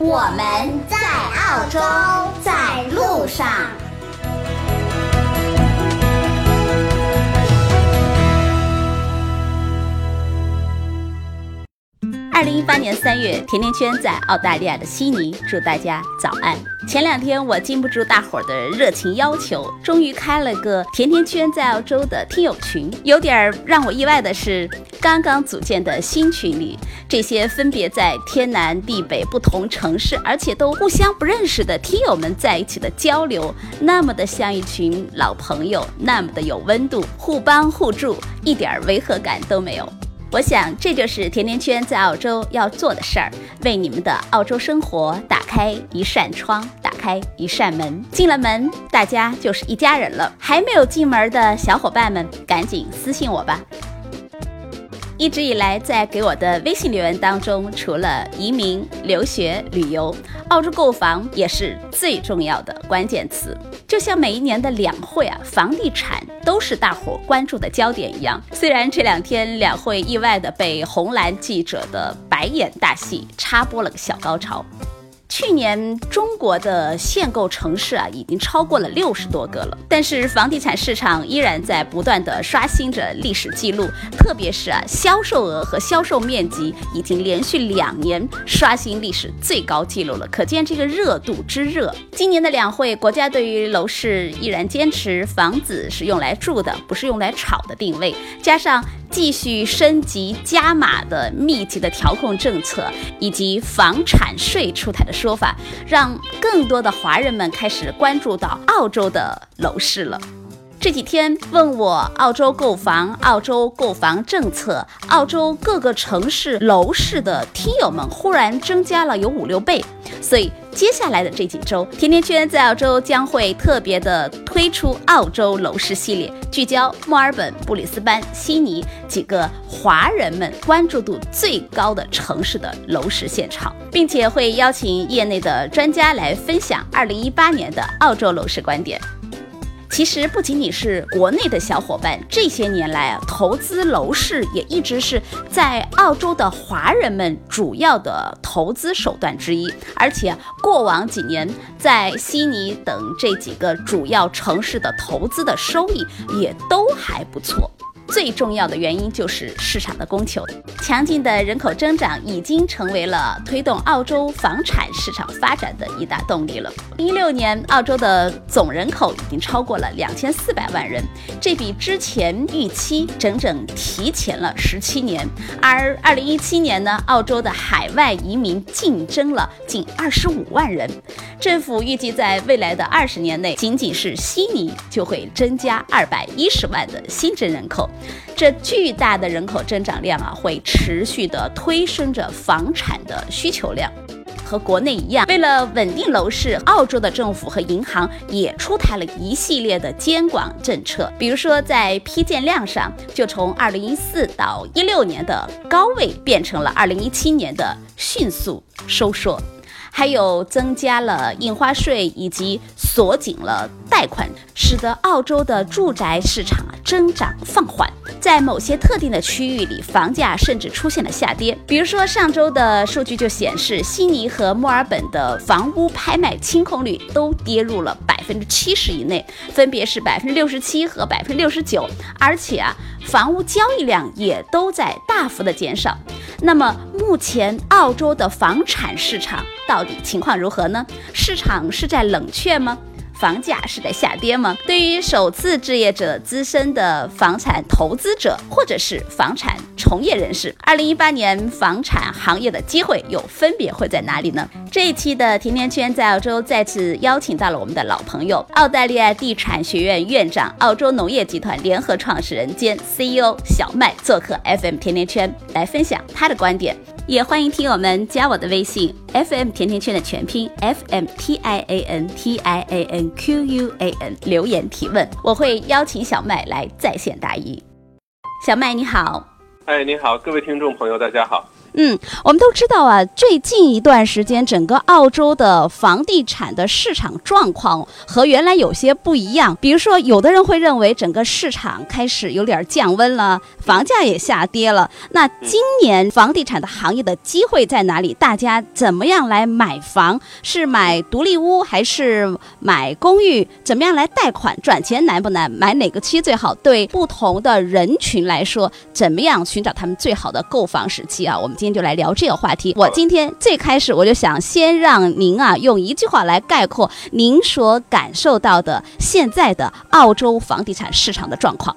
我们在澳洲，在路上。二零一八年三月，甜甜圈在澳大利亚的悉尼，祝大家早安。前两天我禁不住大伙儿的热情要求，终于开了个甜甜圈在澳洲的听友群。有点让我意外的是，刚刚组建的新群里，这些分别在天南地北不同城市，而且都互相不认识的听友们在一起的交流，那么的像一群老朋友，那么的有温度，互帮互助，一点违和感都没有。我想，这就是甜甜圈在澳洲要做的事儿，为你们的澳洲生活打开一扇窗，打开一扇门。进了门，大家就是一家人了。还没有进门的小伙伴们，赶紧私信我吧。一直以来，在给我的微信留言当中，除了移民、留学、旅游，澳洲购房也是最重要的关键词。就像每一年的两会啊，房地产都是大伙关注的焦点一样。虽然这两天两会意外的被红蓝记者的白眼大戏插播了个小高潮。去年中国的限购城市啊，已经超过了六十多个了。但是房地产市场依然在不断的刷新着历史记录，特别是啊，销售额和销售面积已经连续两年刷新历史最高纪录了。可见这个热度之热。今年的两会，国家对于楼市依然坚持房子是用来住的，不是用来炒的定位，加上。继续升级加码的密集的调控政策，以及房产税出台的说法，让更多的华人们开始关注到澳洲的楼市了。这几天问我澳洲购房、澳洲购房政策、澳洲各个城市楼市的听友们，忽然增加了有五六倍，所以。接下来的这几周，甜甜圈在澳洲将会特别的推出澳洲楼市系列，聚焦墨尔本、布里斯班、悉尼几个华人们关注度最高的城市的楼市现场，并且会邀请业内的专家来分享2018年的澳洲楼市观点。其实不仅仅是国内的小伙伴，这些年来啊，投资楼市也一直是在澳洲的华人们主要的投资手段之一。而且过往几年，在悉尼等这几个主要城市的投资的收益也都还不错。最重要的原因就是市场的供求，强劲的人口增长已经成为了推动澳洲房产市场发展的一大动力了。一六年，澳洲的总人口已经超过了两千四百万人，这比之前预期整整提前了十七年。而二零一七年呢，澳洲的海外移民净增了近二十五万人，政府预计在未来的二十年内，仅仅是悉尼就会增加二百一十万的新增人口。这巨大的人口增长量啊，会持续的推升着房产的需求量。和国内一样，为了稳定楼市，澳洲的政府和银行也出台了一系列的监管政策。比如说，在批建量上，就从二零一四到一六年的高位变成了二零一七年的迅速收缩。还有增加了印花税，以及锁紧了贷款，使得澳洲的住宅市场啊增长放缓。在某些特定的区域里，房价甚至出现了下跌。比如说，上周的数据就显示，悉尼和墨尔本的房屋拍卖清空率都跌入了百分之七十以内，分别是百分之六十七和百分之六十九。而且啊，房屋交易量也都在大幅的减少。那么，目前澳洲的房产市场到底情况如何呢？市场是在冷却吗？房价是在下跌吗？对于首次置业者、资深的房产投资者，或者是房产从业人士，二零一八年房产行业的机会又分别会在哪里呢？这一期的甜甜圈在澳洲再次邀请到了我们的老朋友，澳大利亚地产学院院长、澳洲农业集团联合创始人兼 CEO 小麦做客 FM 甜甜圈，来分享他的观点。也欢迎听友们加我的微信 FM 甜甜圈的全拼 FM T I A N T I A N Q U A N 留言提问，我会邀请小麦来在线答疑。小麦你好，哎，你好，各位听众朋友，大家好。嗯，我们都知道啊，最近一段时间，整个澳洲的房地产的市场状况和原来有些不一样。比如说，有的人会认为整个市场开始有点降温了，房价也下跌了。那今年房地产的行业的机会在哪里？大家怎么样来买房？是买独立屋还是买公寓？怎么样来贷款？赚钱难不难？买哪个区最好？对不同的人群来说，怎么样寻找他们最好的购房时期啊？我们今天就来聊这个话题。我今天最开始我就想先让您啊用一句话来概括您所感受到的现在的澳洲房地产市场的状况。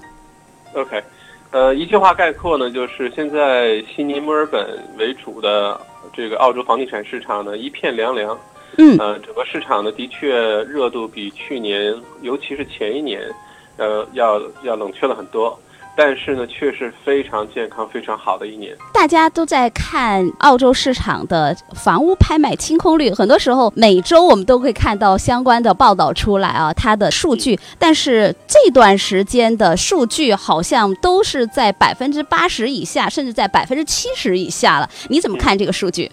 OK，呃，一句话概括呢，就是现在悉尼、墨尔本为主的这个澳洲房地产市场呢一片凉凉。嗯呃，整个市场呢的确热度比去年，尤其是前一年，呃，要要冷却了很多。但是呢，却是非常健康、非常好的一年。大家都在看澳洲市场的房屋拍卖清空率，很多时候每周我们都会看到相关的报道出来啊，它的数据。但是这段时间的数据好像都是在百分之八十以下，甚至在百分之七十以下了。你怎么看这个数据？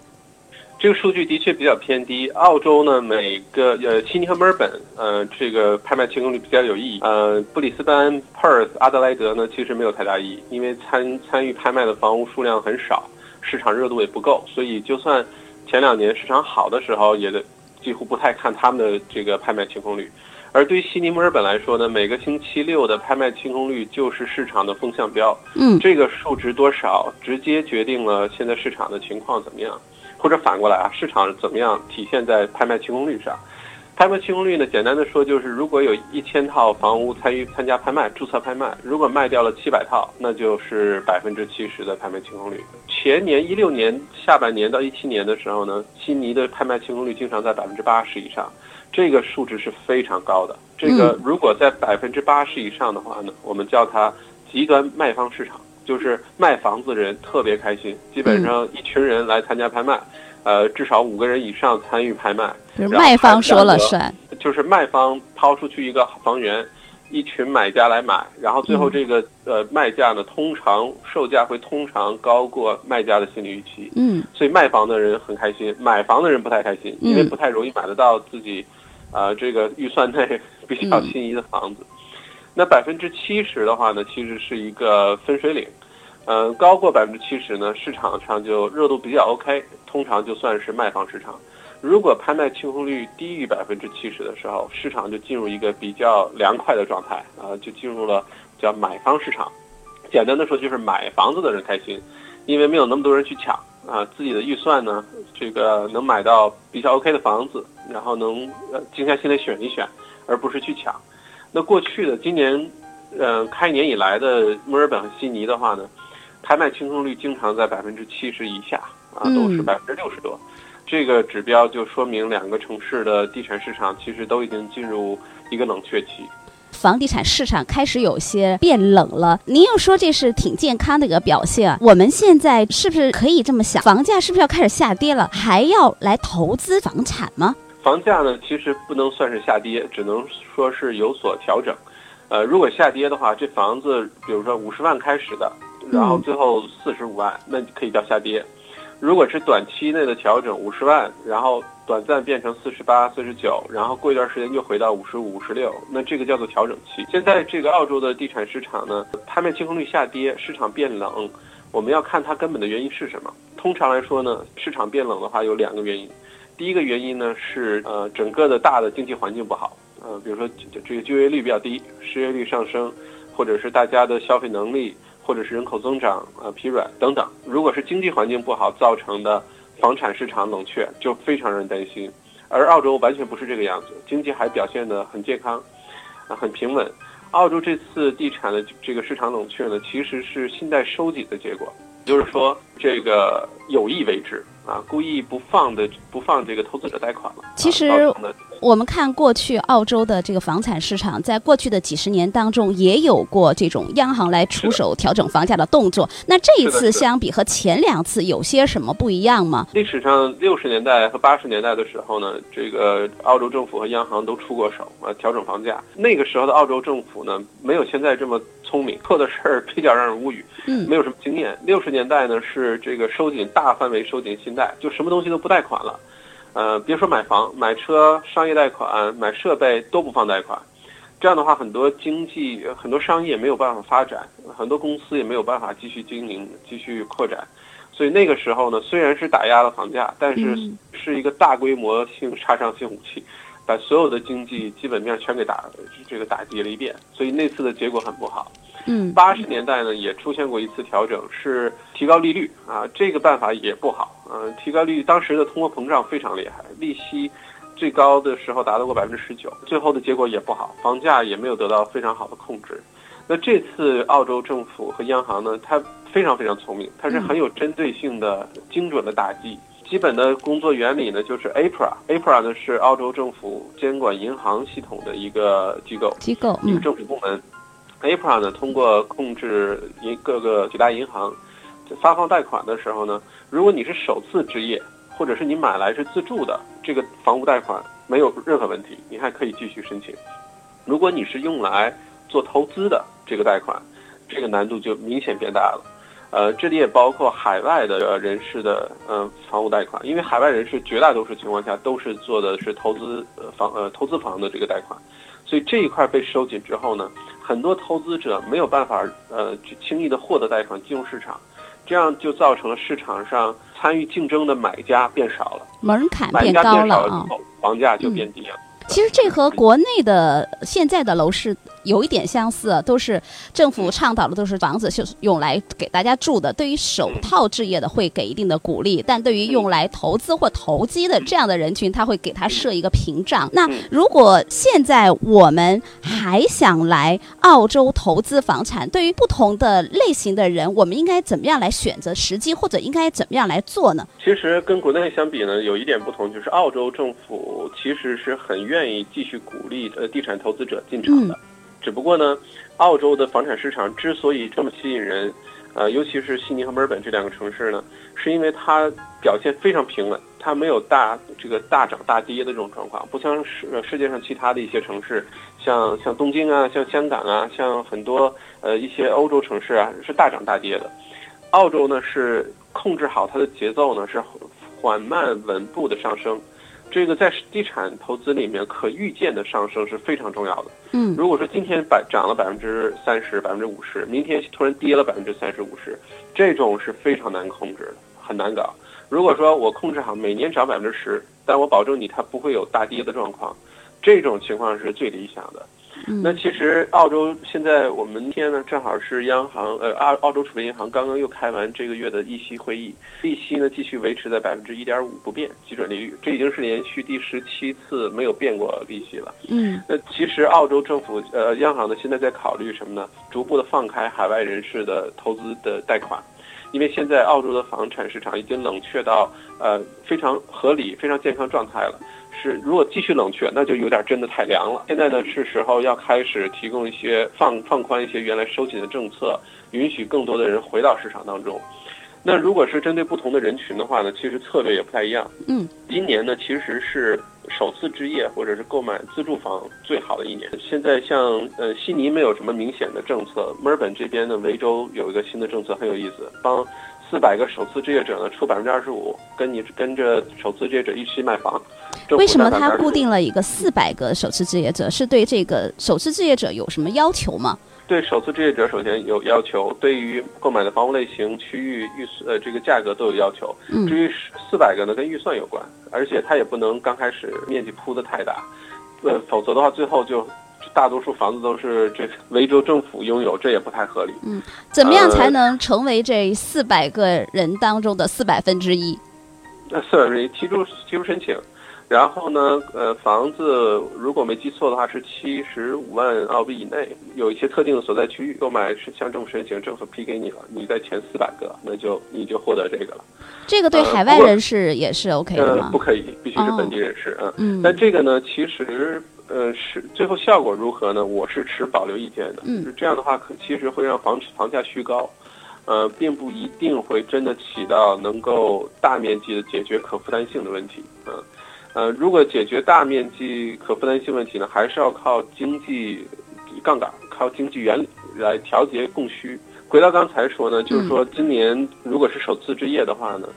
这个数据的确比较偏低。澳洲呢，每个呃悉尼和墨尔本，呃，这个拍卖清空率比较有意义。呃，布里斯班、Perth、阿德莱德呢，其实没有太大意义，因为参参与拍卖的房屋数量很少，市场热度也不够，所以就算前两年市场好的时候，也几乎不太看他们的这个拍卖清空率。而对于悉尼、墨尔本来说呢，每个星期六的拍卖清空率就是市场的风向标。嗯，这个数值多少，直接决定了现在市场的情况怎么样。或者反过来啊，市场怎么样体现在拍卖清空率上？拍卖清空率呢，简单的说就是，如果有一千套房屋参与参加拍卖、注册拍卖，如果卖掉了七百套，那就是百分之七十的拍卖清空率。前年一六年下半年到一七年的时候呢，悉尼的拍卖清空率经常在百分之八十以上，这个数值是非常高的。这个如果在百分之八十以上的话呢，我们叫它极端卖方市场。就是卖房子的人特别开心，基本上一群人来参加拍卖，呃，至少五个人以上参与拍卖。就是卖方说了算，就是卖方抛出去一个房源，一群买家来买，然后最后这个、嗯、呃卖价呢，通常售价会通常高过卖家的心理预期。嗯，所以卖房的人很开心，买房的人不太开心，因为不太容易买得到自己，呃，这个预算内 比较心仪的房子。嗯那百分之七十的话呢，其实是一个分水岭，嗯、呃，高过百分之七十呢，市场上就热度比较 OK，通常就算是卖方市场。如果拍卖清空率低于百分之七十的时候，市场就进入一个比较凉快的状态啊、就进入了叫买方市场。简单的说，就是买房子的人开心，因为没有那么多人去抢啊，自己的预算呢，这个能买到比较 OK 的房子，然后能呃静下心来选一选，而不是去抢。那过去的今年，呃，开年以来的墨尔本和悉尼的话呢，拍卖清空率经常在百分之七十以下啊，都是百分之六十多。这个指标就说明两个城市的地产市场其实都已经进入一个冷却期。房地产市场开始有些变冷了，您又说这是挺健康的一个表现啊。我们现在是不是可以这么想？房价是不是要开始下跌了？还要来投资房产吗？房价呢，其实不能算是下跌，只能说是有所调整。呃，如果下跌的话，这房子比如说五十万开始的，然后最后四十五万，那可以叫下跌。如果是短期内的调整，五十万，然后短暂变成四十八、四十九，然后过一段时间又回到五十五、五十六，那这个叫做调整期。现在这个澳洲的地产市场呢，拍卖清空率下跌，市场变冷，我们要看它根本的原因是什么。通常来说呢，市场变冷的话有两个原因。第一个原因呢是呃整个的大的经济环境不好，呃比如说这个就业率比较低，失业率上升，或者是大家的消费能力，或者是人口增长、呃、疲软等等。如果是经济环境不好造成的房产市场冷却，就非常让人担心。而澳洲完全不是这个样子，经济还表现得很健康，啊很平稳。澳洲这次地产的这个市场冷却呢，其实是信贷收紧的结果。就是说这个有意为之啊，故意不放的不放这个投资者贷款了。其实我们看过去澳洲的这个房产市场，在过去的几十年当中，也有过这种央行来出手调整房价的动作。那这一次相比和前两次有些什么不一样吗？历史上六十年代和八十年代的时候呢，这个澳洲政府和央行都出过手啊，调整房价。那个时候的澳洲政府呢，没有现在这么聪明，做的事儿比较让人无语，嗯没有什么经验。六十年代呢是这个收紧大范围收紧信贷，就什么东西都不贷款了，呃，别说买房、买车、商业贷款、买设备都不放贷款。这样的话，很多经济、很多商业没有办法发展，很多公司也没有办法继续经营、继续扩展。所以那个时候呢，虽然是打压了房价，但是嗯是一个大规模性杀伤性武器，把所有的经济基本面全给打这个打击了一遍。所以那次的结果很不好。嗯八十年代呢，也出现过一次调整，是提高利率啊，这个办法也不好。嗯、提高利率，当时的通货膨胀非常厉害，利息最高的时候达到过百分之十九，最后的结果也不好，房价也没有得到非常好的控制。那这次澳洲政府和央行呢，它非常非常聪明，它是很有针对性的、精准的打击。基本的工作原理呢，就是 APRA，APRA 呢是澳洲政府监管银行系统的一个机构，机构，一个嗯政府部门。APRA 呢，通过控制银各个几大银行发放贷款的时候呢，如果你是首次置业，或者是你买来是自住的，这个房屋贷款没有任何问题，你还可以继续申请。如果你是用来做投资的这个贷款，这个难度就明显变大了。呃，这里也包括海外的人士的呃房屋贷款，因为海外人士绝大多数情况下都是做的是投资呃房呃投资房的这个贷款，所以这一块被收紧之后呢，很多投资者没有办法呃去轻易的获得贷款进入市场，这样就造成了市场上参与竞争的买家变少了，门槛变高了啊房价就变低了。其实这和国内的现在的楼市有一点相似，啊都是政府倡导的都是房子是用来给大家住的。对于首套置业的会给一定的鼓励，但对于用来投资或投机的这样的人群，他会给他设一个屏障。那嗯如果现在我们还想来澳洲投资房产，对于不同的类型的人，我们应该怎么样来选择时机，或者应该怎么样来做呢？其实跟国内相比呢，有一点不同，就是澳洲政府其实是很愿意继续鼓励呃地产投资者进场的。只不过呢，澳洲的房产市场之所以这么吸引人，呃，尤其是悉尼和墨尔本这两个城市呢，是因为它表现非常平稳，它没有大这个大涨大跌的这种状况，不像世世界上其他的一些城市，像像东京啊，像香港啊，像很多呃一些欧洲城市啊，是大涨大跌的。澳洲呢是控制好它的节奏呢，是缓慢稳步的上升。这个在地产投资里面可预见的上升是非常重要的。嗯如果说今天百涨了百分之三十、百分之五十，明天突然跌了百分之三十、五十，这种是非常难控制的，很难搞。如果说我控制好每年涨百分之十，但我保证你它不会有大跌的状况，这种情况是最理想的。嗯那其实澳洲现在我们今天呢，正好是央行呃澳澳洲储备银行刚刚又开完这个月的议息会议，利息呢继续维持在百分之一点五不变基准利率，这已经是连续第十七次没有变过利息了。嗯那其实澳洲政府呃央行呢现在在考虑什么呢？逐步的放开海外人士的投资的贷款，因为现在澳洲的房产市场已经冷却到呃非常合理、非常健康状态了。是，如果继续冷却，那就有点真的太凉了。现在呢是时候要开始提供一些放放宽一些原来收紧的政策，允许更多的人回到市场当中。那如果是针对不同的人群的话呢，其实策略也不太一样。嗯，今年呢其实是首次置业或者是购买自住房最好的一年。现在像呃悉尼没有什么明显的政策，墨尔本这边的维州有一个新的政策很有意思，帮四百个首次置业者呢出百分之二十五，跟你跟着首次置业者一起买房。为什么占它固定了一个四百个首次置业者？是对这个首次置业者有什么要求吗？对首次置业者，首先有要求，对于购买的房屋类型、区域、预算呃这个价格都有要求。嗯至于四百个呢，跟预算有关，而且它也不能刚开始面积铺的太大，呃，否则的话最后就大多数房子都是这维州政府拥有，这也不太合理。嗯怎么样才呃能成为这四百个人当中的四百分之一？那四百人提出提出申请，然后呢，呃，房子如果没记错的话是七十五万澳币以内，有一些特定的所在区域购买是向政府申请，政府批给你了，你在前四百个，那就你就获得这个了。这个对呃海外人士也是 OK 的吗，呃不？可以，必须是本地人士啊。嗯但这个呢，其实呃是最后效果如何呢？我是持保留意见的。嗯就这样的话，可其实会让房房价虚高，呃，并不一定会真的起到能够大面积的解决可负担性的问题。嗯、呃，如果解决大面积可负担性问题呢，还是要靠经济杠杆，靠经济原理来调节供需。回到刚才说呢，就是说今年如果是首次置业的话呢，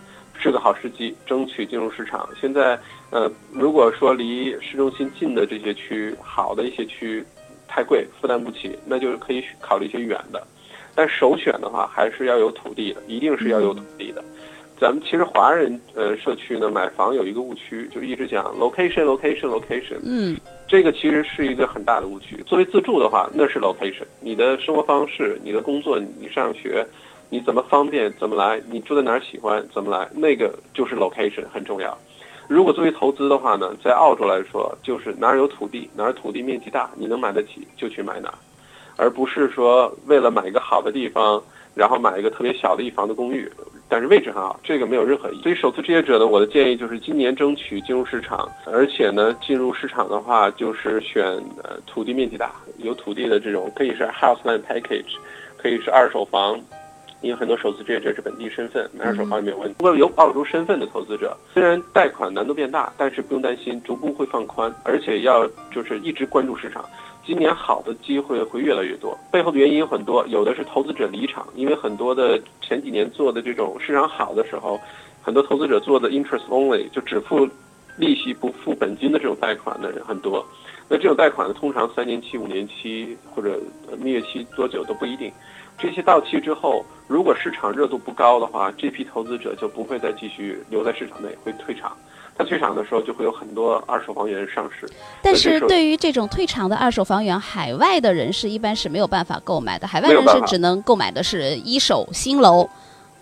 是个好时机，争取进入市场。现在，呃，如果说离市中心近的这些区，好的一些区太贵，负担不起，那就可以考虑一些远的。但首选的话，还是要有土地的，一定是要有土地的。咱们其实华人呃社区呢，买房有一个误区，就一直讲 location location location，嗯这个其实是一个很大的误区。作为自住的话，那是 location，你的生活方式、你的工作、你上学，你怎么方便怎么来，你住在哪儿喜欢怎么来，那个就是 location 很重要。如果作为投资的话呢，在澳洲来说，就是哪儿有土地，哪儿土地面积大，你能买得起就去买哪儿，而不是说为了买一个好的地方，然后买一个特别小的一房的公寓，但是位置很好，这个没有任何意义。所以首次置业者呢，我的建议就是今年争取进入市场，而且呢，进入市场的话就是选呃土地面积大、有土地的这种，可以是 house land package，可以是二手房。因为很多首次置业者是本地身份，买二手房也没有问题。如果有澳洲身份的投资者，虽然贷款难度变大，但是不用担心，逐步会放宽，而且要就是一直关注市场。今年好的机会会越来越多，背后的原因有很多，有的是投资者离场，因为很多的前几年做的这种市场好的时候，很多投资者做的 interest only 就只付利息不付本金的这种贷款的人很多。那这种贷款呢，通常三年期、五年期或者呃蜜月期多久都不一定。这些到期之后，如果市场热度不高的话，这批投资者就不会再继续留在市场内，会退场。他退场的时候，就会有很多二手房源上市。但是对于这种退场的二手房源，海外的人士一般是没有办法购买的，海外人士只能购买的是一手新楼。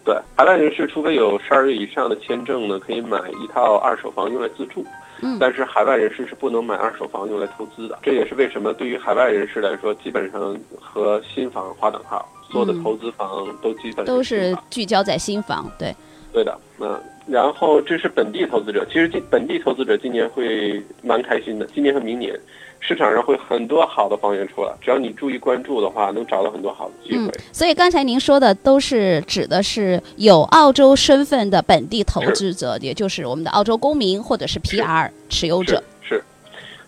对，海外人士除非有十二月以上的签证呢，可以买一套二手房用来自住。嗯但是海外人士是不能买二手房用来投资的。这也是为什么对于海外人士来说，基本上和新房划等号，所有的嗯投资房都基本都是聚焦在新房，对，对的，嗯，然后这是本地投资者，其实今本地投资者今年会蛮开心的，今年和明年市场上会很多好的房源出来，只要你注意关注的话，能找到很多好的机会。嗯，所以刚才您说的都是指的是有澳洲身份的本地投资者，也就是我们的澳洲公民或者是 PR 持有者。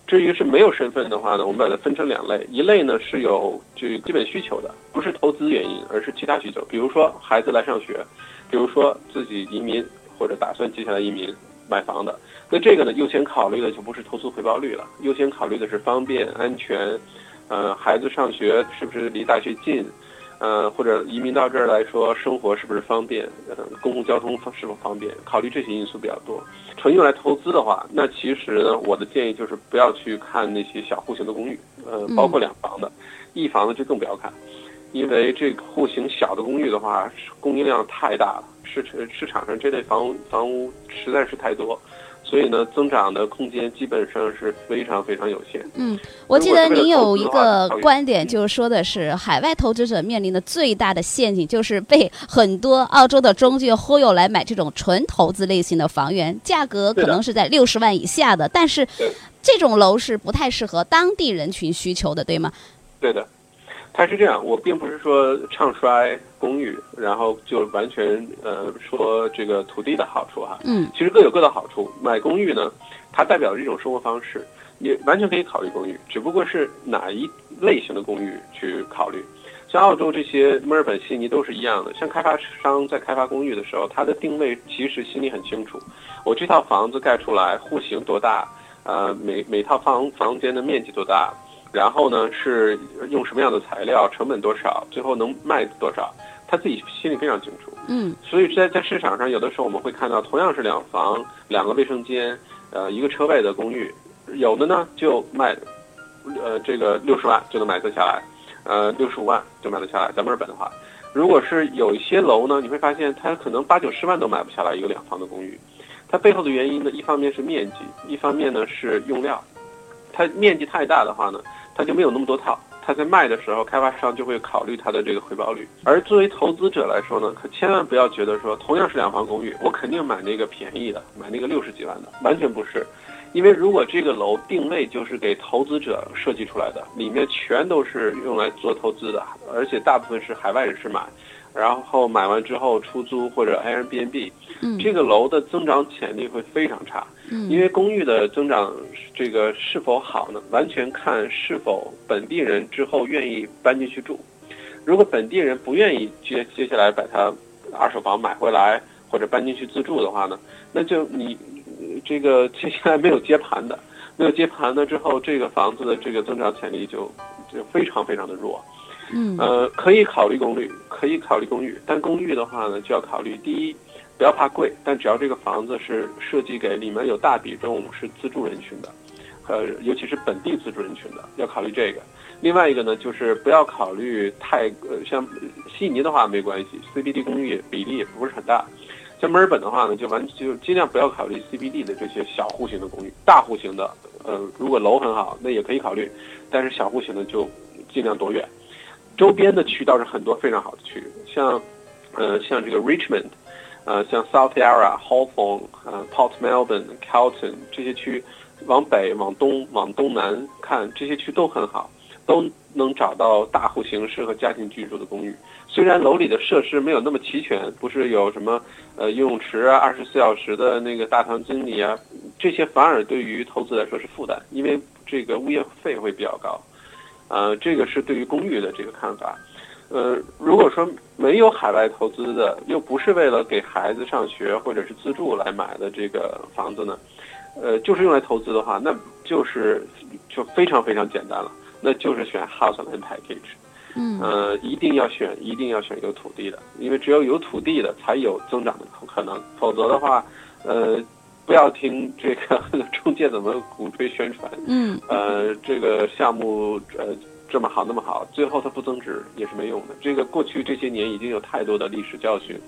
至于是没有身份的话呢，我们把它分成两类，一类呢是有这基本需求的，不是投资原因，而是其他需求，比如说孩子来上学，比如说自己移民或者打算接下来移民买房的。那这个呢，优先考虑的就不是投资回报率了，优先考虑的是方便、安全，呃，孩子上学是不是离大学近，呃，或者移民到这儿来说，生活是不是方便，呃，公共交通方是否方便，考虑这些因素比较多。纯用来投资的话，那其实呢，我的建议就是不要去看那些小户型的公寓，呃，包括两房的，一房的就更不要看，因为这个户型小的公寓的话，供应量太大了，市市场上这类房屋房屋实在是太多。所以呢，增长的空间基本上是非常非常有限。嗯，我记得您有一个观点，就是说的是海外投资者面临的最大的陷阱，就是被很多澳洲的中介忽悠来买这种纯投资类型的房源，价格可能是在六十万以下的，但是这种楼是不太适合当地人群需求的，对吗？对的。它是这样，我并不是说唱衰公寓，然后就完全呃说这个土地的好处哈。嗯，其实各有各的好处。买公寓呢，它代表着一种生活方式，也完全可以考虑公寓，只不过是哪一类型的公寓去考虑。像澳洲这些墨尔本、悉尼都是一样的。像开发商在开发公寓的时候，它的定位其实心里很清楚，我这套房子盖出来户型多大，呃，每每套房房间的面积多大。然后呢，是用什么样的材料，成本多少，最后能卖多少，他自己心里非常清楚。嗯，所以在在市场上，有的时候我们会看到，同样是两房、两个卫生间，呃，一个车位的公寓，有的呢就卖，呃，这个六十万就能买得下来，呃，六十五万就买得下来。咱们日本的话，如果是有一些楼呢，你会发现它可能八九十万都买不下来一个两房的公寓。它背后的原因呢，一方面是面积，一方面呢是用料。它面积太大的话呢，它就没有那么多套。他在卖的时候，开发商就会考虑它的这个回报率。而作为投资者来说呢，可千万不要觉得说，同样是两房公寓，我肯定买那个便宜的，买那个六十几万的，完全不是。因为如果这个楼定位就是给投资者设计出来的，里面全都是用来做投资的，而且大部分是海外人士买。然后买完之后出租或者 Airbnb，嗯，这个楼的增长潜力会非常差，嗯，因为公寓的增长这个是否好呢，完全看是否本地人之后愿意搬进去住。如果本地人不愿意接接下来把它二手房买回来或者搬进去自住的话呢，那就你这个接下来没有接盘的，没有接盘的之后，这个房子的这个增长潜力就就非常非常的弱。嗯，呃，可以考虑公寓，可以考虑公寓，但公寓的话呢，就要考虑第一，不要怕贵，但只要这个房子是设计给里面有大比重是自住人群的，呃，尤其是本地自住人群的，要考虑这个。另外一个呢，就是不要考虑太呃，像悉尼的话没关系，CBD 公寓比例也不是很大。像墨尔本的话呢，就完就尽量不要考虑 CBD 的这些小户型的公寓，大户型的，呃，如果楼很好，那也可以考虑，但是小户型的就尽量躲远。周边的区倒是很多非常好的区，像，呃，像这个 Richmond，呃，像 South Yarra、Hawthorn、呃 Port Melbourne、Carlton 这些区，往北、往东、往东南看，这些区都很好，都能找到大户型适合家庭居住的公寓。虽然楼里的设施没有那么齐全，不是有什么呃游泳池啊、二十四小时的那个大堂经理啊，这些反而对于投资来说是负担，因为这个物业费会比较高。呃，这个是对于公寓的这个看法。呃，如果说没有海外投资的，又不是为了给孩子上学或者是自住来买的这个房子呢，呃，就是用来投资的话，那就是就非常非常简单了，那就是选 house land package。嗯，呃，一定要选，一定要选有土地的，因为只有有土地的才有增长的可能，否则的话，呃。不要听这个 中介怎么鼓吹宣传，嗯，呃，这个项目呃这么好那么好，最后它不增值也是没用的。这个过去这些年已经有太多的历史教训，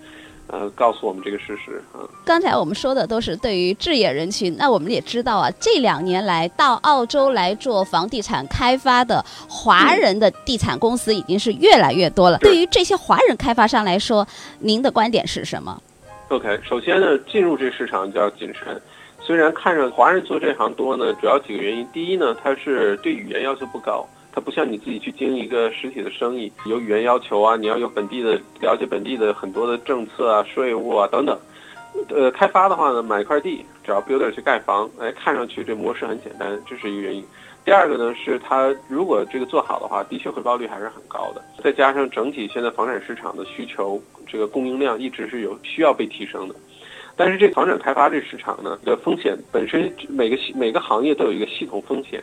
呃，告诉我们这个事实啊。刚才我们说的都是对于置业人群，那我们也知道啊，这两年来到澳洲来做房地产开发的华人的地产公司已经是越来越多了。对于这些华人开发商来说，您的观点是什么？OK，首先呢，进入这市场就要谨慎。虽然看着华人做这行多呢，主要几个原因。第一呢，它是对语言要求不高，它不像你自己去经营一个实体的生意，有语言要求啊，你要有本地的了解本地的很多的政策啊、税务啊等等。呃，开发的话呢，买一块地，只要 builder 去盖房，哎，看上去这模式很简单，这是一个原因。第二个呢，是它如果这个做好的话，的确回报率还是很高的。再加上整体现在房产市场的需求，这个供应量一直是有需要被提升的。但是这房产开发这市场呢的风险本身，每个每个行业都有一个系统风险，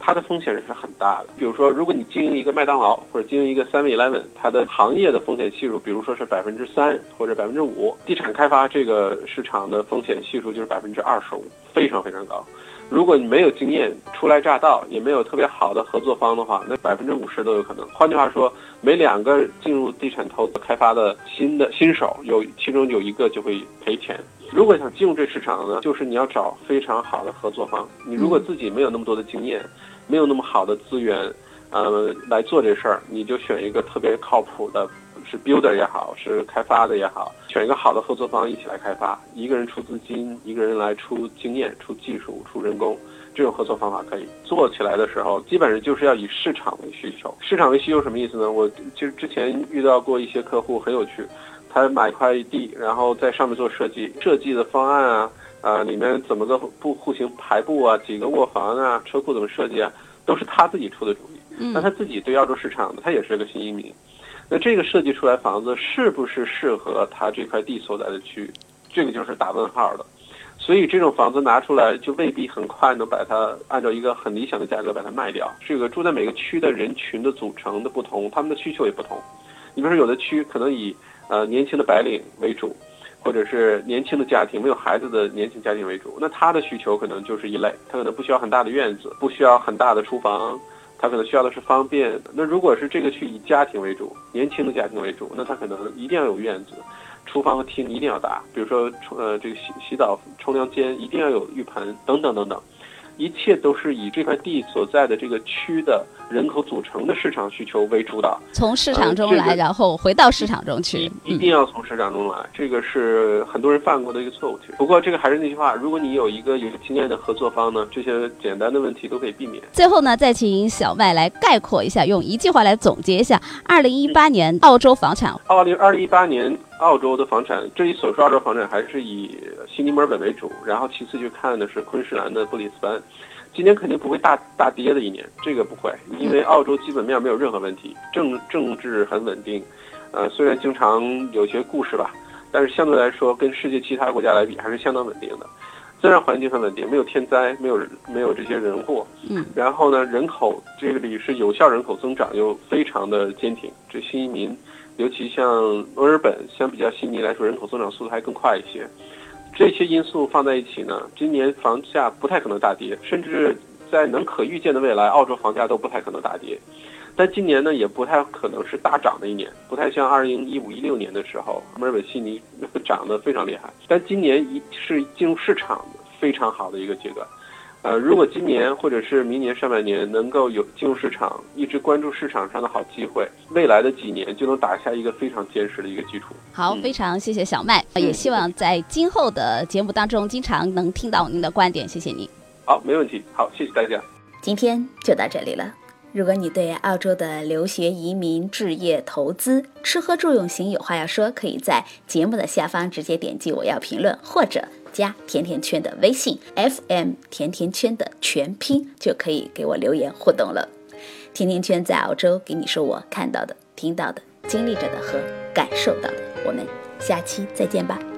它的风险是很大的。比如说，如果你经营一个麦当劳或者经营一个 Seven Eleven，它的行业的风险系数，比如说是百分之三或者百分之五，地产开发这个市场的风险系数就是百分之二十五，非常非常高。如果你没有经验，初来乍到，也没有特别好的合作方的话，那百分之五十都有可能。换句话说，每两个进入地产投资开发的新的新手，有其中有一个就会赔钱。如果想进入这市场呢，就是你要找非常好的合作方。你如果自己没有那么多的经验，没有那么好的资源，呃，来做这事儿，你就选一个特别靠谱的。是 builder 也好，是开发的也好，选一个好的合作方一起来开发，一个人出资金，一个人来出经验、出技术、出人工，这种合作方法可以做起来的时候，基本上就是要以市场为需求。市场为需求什么意思呢？我其实之前遇到过一些客户很有趣，他买一块地，然后在上面做设计，设计的方案啊，啊，里面怎么个布户型排布啊，几个卧房啊，车库怎么设计啊，都是他自己出的主意。那他自己对澳洲市场呢，他也是个新移民。那这个设计出来房子是不是适合他这块地所在的区域？这个就是打问号的。所以这种房子拿出来就未必很快能把它按照一个很理想的价格把它卖掉。这个住在每个区的人群的组成的不同，他们的需求也不同。你比如说有的区可能以呃年轻的白领为主，或者是年轻的家庭没有孩子的年轻家庭为主，那他的需求可能就是一类，他可能不需要很大的院子，不需要很大的厨房。他可能需要的是方便。那如果是这个去以家庭为主，年轻的家庭为主，那他可能一定要有院子。厨房和厅一定要大，比如说呃这个洗洗澡冲凉间一定要有浴盆等等等等。一切都是以这块地所在的这个区的人口组成的市场需求为主导，从市场中来，然后回到市场中去，一定要从市场中来，这个是很多人犯过的一个错误。不过这个还是那句话，如果你有一个有经验的合作方呢，这些简单的问题都可以避免。最后呢，再请小麦来概括一下，用一句话来总结一下二零一八年澳洲房产。二零二零一八年。澳洲的房产，这里所说澳洲房产还是以悉尼、墨尔本为主，然后其次去看的是昆士兰的布里斯班。今年肯定不会大大跌的一年，这个不会，因为澳洲基本面没有任何问题，政 政治很稳定。呃，虽然经常有些故事吧，但是相对来说，跟世界其他国家来比，还是相当稳定的。自然环境很稳定，没有天灾，没有没有这些人祸。嗯。然后呢，人口这个里是有效人口增长又非常的坚挺，这新移民。尤其像墨尔本，相比较悉尼来说，人口增长速度还更快一些。这些因素放在一起呢，今年房价不太可能大跌，甚至在能可预见的未来，澳洲房价都不太可能大跌。但今年呢，也不太可能是大涨的一年，不太像二零一五一六年的时候，墨尔本、悉尼涨得非常厉害。但今年一是进入市场非常好的一个阶段。呃，如果今年或者是明年上半年能够有进入市场，一直关注市场上的好机会，未来的几年就能打下一个非常坚实的一个基础。好，非常谢谢小麦，也希望在今后的节目当中经常能听到您的观点。谢谢您。好，没问题。好，谢谢大家。今天就到这里了。如果你对澳洲的留学、移民、置业、投资、吃喝住用行有话要说，可以在节目的下方直接点击我要评论，或者。加甜甜圈的微信 FM 甜甜圈的全拼就可以给我留言互动了。甜甜圈在澳洲给你说我看到的、听到的、经历着的和感受到的。我们下期再见吧。